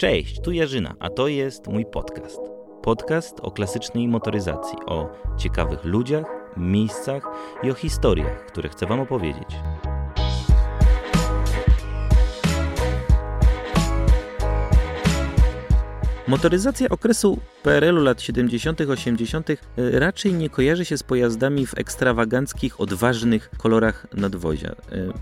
Cześć, tu Jarzyna, a to jest mój podcast. Podcast o klasycznej motoryzacji, o ciekawych ludziach, miejscach i o historiach, które chcę Wam opowiedzieć. Motoryzacja okresu PRL-u lat 70., 80. raczej nie kojarzy się z pojazdami w ekstrawaganckich, odważnych kolorach nadwozia. E,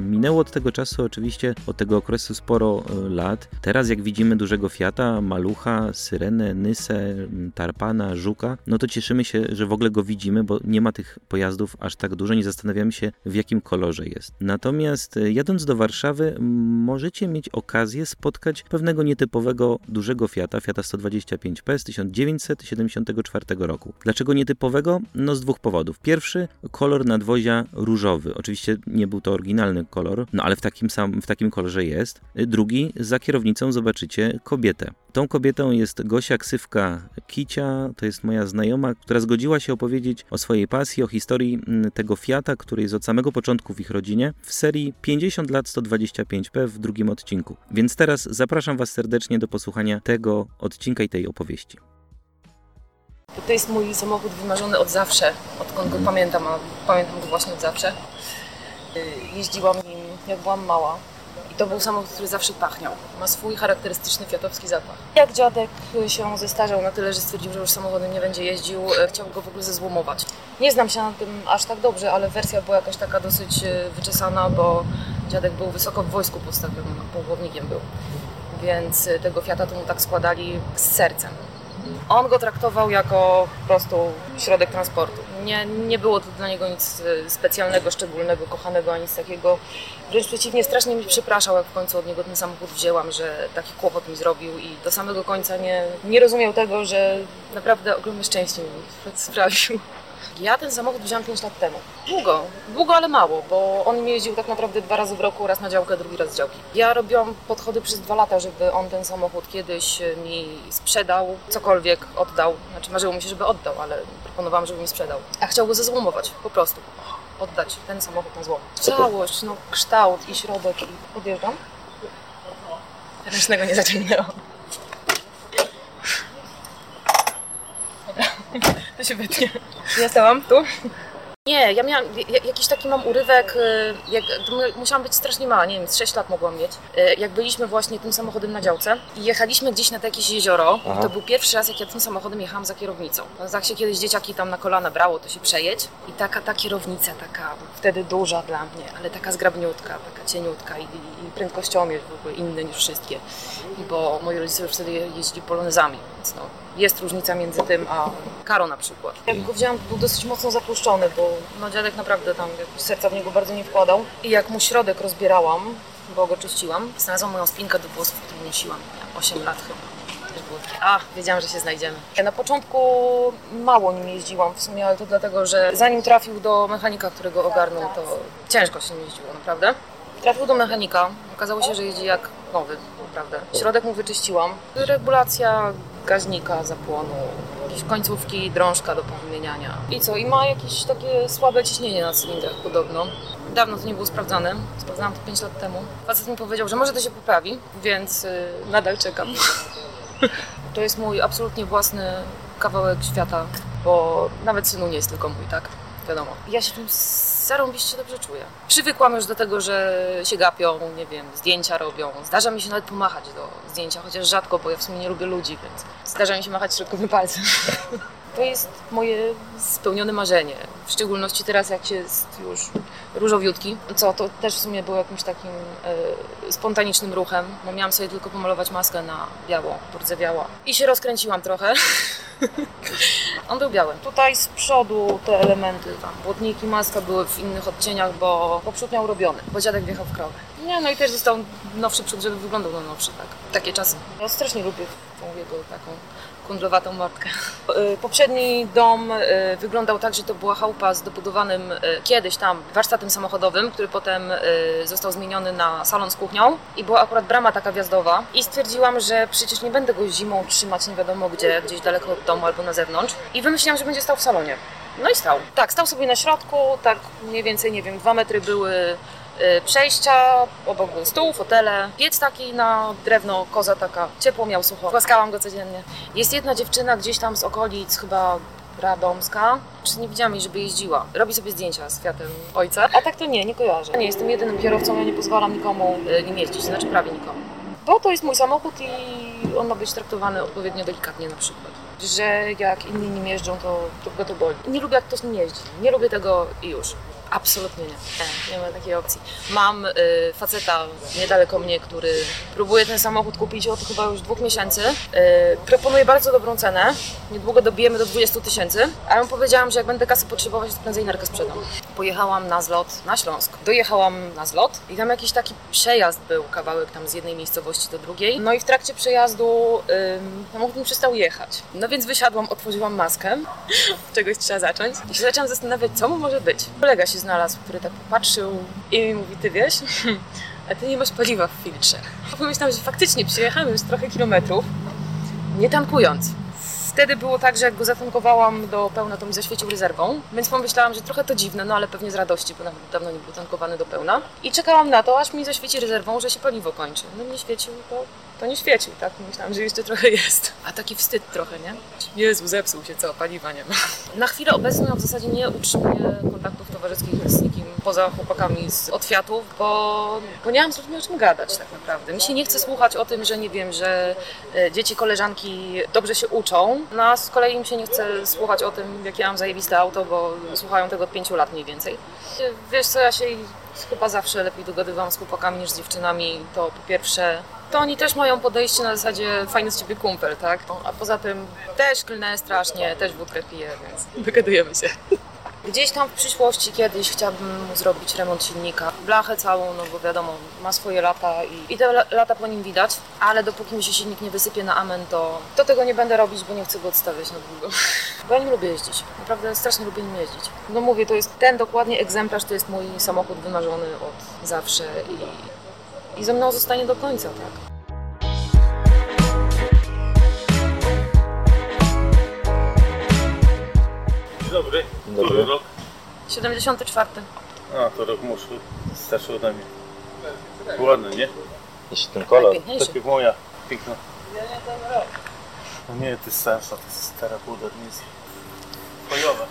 minęło od tego czasu oczywiście, od tego okresu sporo e, lat. Teraz jak widzimy dużego Fiata, Malucha, Syrenę, Nysę, Tarpana, Żuka, no to cieszymy się, że w ogóle go widzimy, bo nie ma tych pojazdów aż tak dużo, nie zastanawiamy się w jakim kolorze jest. Natomiast e, jadąc do Warszawy możecie mieć okazję spotkać pewnego nietypowego dużego Fiata, Fiata 125P z 1974 roku. Dlaczego nietypowego? No z dwóch powodów. Pierwszy, kolor nadwozia różowy. Oczywiście nie był to oryginalny kolor, no ale w takim, sam, w takim kolorze jest. Drugi, za kierownicą zobaczycie kobietę. Tą kobietą jest Gosia Ksywka Kicia, to jest moja znajoma, która zgodziła się opowiedzieć o swojej pasji, o historii mm, tego Fiata, który jest od samego początku w ich rodzinie, w serii 50 lat 125p w drugim odcinku. Więc teraz zapraszam Was serdecznie do posłuchania tego odcinka i tej opowieści. To jest mój samochód wymarzony od zawsze, odkąd go pamiętam, a pamiętam go właśnie od zawsze. Jeździłam nim jak byłam mała to był samochód, który zawsze pachniał. Ma swój charakterystyczny fiatowski zapach. Jak dziadek się zestarzał na tyle, że stwierdził, że już samochodem nie będzie jeździł, e, chciał go w ogóle zezłomować. Nie znam się na tym aż tak dobrze, ale wersja była jakaś taka dosyć e, wyczesana, bo dziadek był wysoko w wojsku podstawowym, pułkownikiem był. Więc e, tego Fiata to mu tak składali z sercem. On go traktował jako po prostu środek transportu. Nie, nie było to dla niego nic e, specjalnego, szczególnego, kochanego, ani nic takiego. Wręcz przeciwnie, strasznie mi przepraszał, jak w końcu od niego ten samochód wzięłam, że taki kłopot mi zrobił i do samego końca nie, nie rozumiał tego, że naprawdę ogromne szczęście mi sprawił. Ja ten samochód wziąłem 5 lat temu. Długo, długo, ale mało, bo on mi jeździł tak naprawdę dwa razy w roku, raz na działkę, drugi raz z działki. Ja robiłam podchody przez dwa lata, żeby on ten samochód kiedyś mi sprzedał, cokolwiek oddał. Znaczy marzyło mi się, żeby oddał, ale proponowałam, żeby mi sprzedał. A chciał go zezłomować, po prostu. Oddać ten samochód na złom. Całość, no kształt i środek i podjeżdżam. Ręcznego nie zaciągnęłam. To się wytnie. Ja stałam tu. Nie, ja miałam jakiś taki mam urywek, y, jak, musiałam być strasznie mała, nie wiem, z 6 lat mogłam mieć. Y, jak byliśmy właśnie tym samochodem na działce i jechaliśmy gdzieś na jakieś jezioro, Aha. to był pierwszy raz, jak ja tym samochodem jechałam za kierownicą. Jak się kiedyś dzieciaki tam na kolana brało, to się przejedź. I taka ta kierownica, taka wtedy duża dla mnie, ale taka zgrabniutka, taka cieniutka i, i prędkościomierz w ogóle inny niż wszystkie. Bo moi rodzice już wtedy jeździli polonezami, więc no, jest różnica między tym a Karo na przykład. Jak go wziąłem, był dosyć mocno zapuszczony, bo no, dziadek naprawdę tam serca w niego bardzo nie wkładał. I jak mu środek rozbierałam, bo go czyściłam, znalazłam moją spinkę do włosów, którą nosiłam. Miałam 8 lat chyba. A, wiedziałam, że się znajdziemy. Na początku mało nim jeździłam w sumie, ale to dlatego, że zanim trafił do mechanika, którego ogarnął, to ciężko się nim jeździło, naprawdę. Trafił do mechanika, okazało się, że jeździ jak nowy, naprawdę. Środek mu wyczyściłam. Regulacja gaźnika zapłonu, jakieś końcówki, drążka do powymieniania. I co? I ma jakieś takie słabe ciśnienie na cylindrach podobno. Dawno to nie było sprawdzane, sprawdzałam to 5 lat temu. Facet mi powiedział, że może to się poprawi, więc yy, nadal czekam. to jest mój absolutnie własny kawałek świata, bo nawet synu nie jest tylko mój, tak? Wiadomo. Ja się tym zarąbiście dobrze czuję. Przywykłam już do tego, że się gapią, nie wiem, zdjęcia robią. Zdarza mi się nawet pomachać do zdjęcia, chociaż rzadko, bo ja w sumie nie lubię ludzi, więc zdarza mi się machać środkowym palcem. To jest moje spełnione marzenie. W szczególności teraz, jak się jest już różowiutki, co to też w sumie było jakimś takim e, spontanicznym ruchem, bo miałam sobie tylko pomalować maskę na biało, pordzewiała. I się rozkręciłam trochę. On był biały. Tutaj z przodu te elementy, tam błotniki, maska były w innych odcieniach, bo poprzód miał robiony, bo dziadek wjechał w krowę. Nie, no i też został nowszy przód, żeby wyglądał na nowszy, tak. Takie czasy. Ja strasznie lubię tą jego taką kundlowatą mordkę. Y, poprzedni dom y, wyglądał tak, że to była chałupa z dobudowanym y, kiedyś tam warsztatem samochodowym, który potem został zmieniony na salon z kuchnią i była akurat brama taka wjazdowa i stwierdziłam, że przecież nie będę go zimą trzymać nie wiadomo gdzie, gdzieś daleko od domu albo na zewnątrz i wymyśliłam, że będzie stał w salonie. No i stał. Tak, stał sobie na środku, tak mniej więcej, nie wiem, dwa metry były Y, Przejścia, obok był stół, fotele, piec taki na drewno, koza taka, ciepło miał, sucho. Głaskałam go codziennie. Jest jedna dziewczyna gdzieś tam z okolic, chyba Radomska, czy nie widziałam jej, żeby jeździła. Robi sobie zdjęcia z kwiatem ojca. A tak to nie, nie kojarzę. Nie jestem jedynym kierowcą, ja nie pozwalam nikomu y, nim jeździć, znaczy prawie nikomu. Bo to jest mój samochód i on ma być traktowany odpowiednio delikatnie na przykład. Że jak inni nim jeżdżą, to, to to boli. Nie lubię jak ktoś nim jeździ. Nie lubię tego i już. Absolutnie nie. Nie, nie ma takiej opcji. Mam y, faceta niedaleko mnie, który próbuje ten samochód kupić od chyba już dwóch miesięcy. Y, proponuje bardzo dobrą cenę. Niedługo dobijemy do 20 tysięcy. A ja mu powiedziałam, że jak będę kasy potrzebować, to prędzej nerkę sprzedam. Pojechałam na zlot na Śląsk. Dojechałam na zlot i tam jakiś taki przejazd był, kawałek tam z jednej miejscowości do drugiej. No i w trakcie przejazdu ym, samochód mi przestał jechać. No więc wysiadłam, otworzyłam maskę. Czegoś trzeba zacząć. I się zaczęłam zastanawiać, co mu może być. Kolega się znalazł, który tak popatrzył i mi mówi, ty wiesz, a ty nie masz paliwa w filtrze. Pomyślałam, że faktycznie przyjechałam już trochę kilometrów, nie tankując. Wtedy było tak, że jak go zatankowałam do pełna, to mi zaświecił rezerwą, więc pomyślałam, że trochę to dziwne, no ale pewnie z radości, bo nawet dawno nie był tankowany do pełna. I czekałam na to, aż mi zaświeci rezerwą, że się paliwo kończy. No nie świecił, to, to nie świecił, tak? Myślałam, że jeszcze trochę jest. A taki wstyd trochę, nie? Jezu, zepsuł się, co? Paliwa nie ma. Na chwilę obecną w zasadzie nie utrzymuję kontaktów towarzyskich z nikim poza chłopakami z odwiatów, bo, bo nie mam z ludźmi o czym gadać tak naprawdę. Mi się nie chce słuchać o tym, że nie wiem, że e, dzieci, koleżanki dobrze się uczą, no a z kolei im się nie chce słuchać o tym, jakie ja mam zajebiste auto, bo słuchają tego od pięciu lat mniej więcej. Wiesz co, ja się chyba zawsze lepiej dogadywałam z chłopakami niż z dziewczynami, to po pierwsze to oni też mają podejście na zasadzie fajny z ciebie kumpel, tak? A poza tym też klnę strasznie, też wódkę piję, więc dogadujemy się. Gdzieś tam w przyszłości kiedyś chciałabym zrobić remont silnika. Blachę całą, no bo wiadomo, ma swoje lata i, i te la- lata po nim widać, ale dopóki mi się silnik nie wysypie na amen, to, to tego nie będę robić, bo nie chcę go odstawiać na długo. Bo ja nim lubię jeździć. Naprawdę strasznie lubię nim jeździć. No mówię, to jest ten dokładnie egzemplarz, to jest mój samochód wymarzony od zawsze i, i ze mną zostanie do końca, tak. Dzień dobry. Dzień dobry. Który rok? 74. A, to rok muszę starszy ode mnie. Ładny, nie? Jeszcze ten kolor. Najpiękniejszy. Tak jak moja. Piękna. No nie, to jest sensa, to jest stara buda, nie jest fajowa.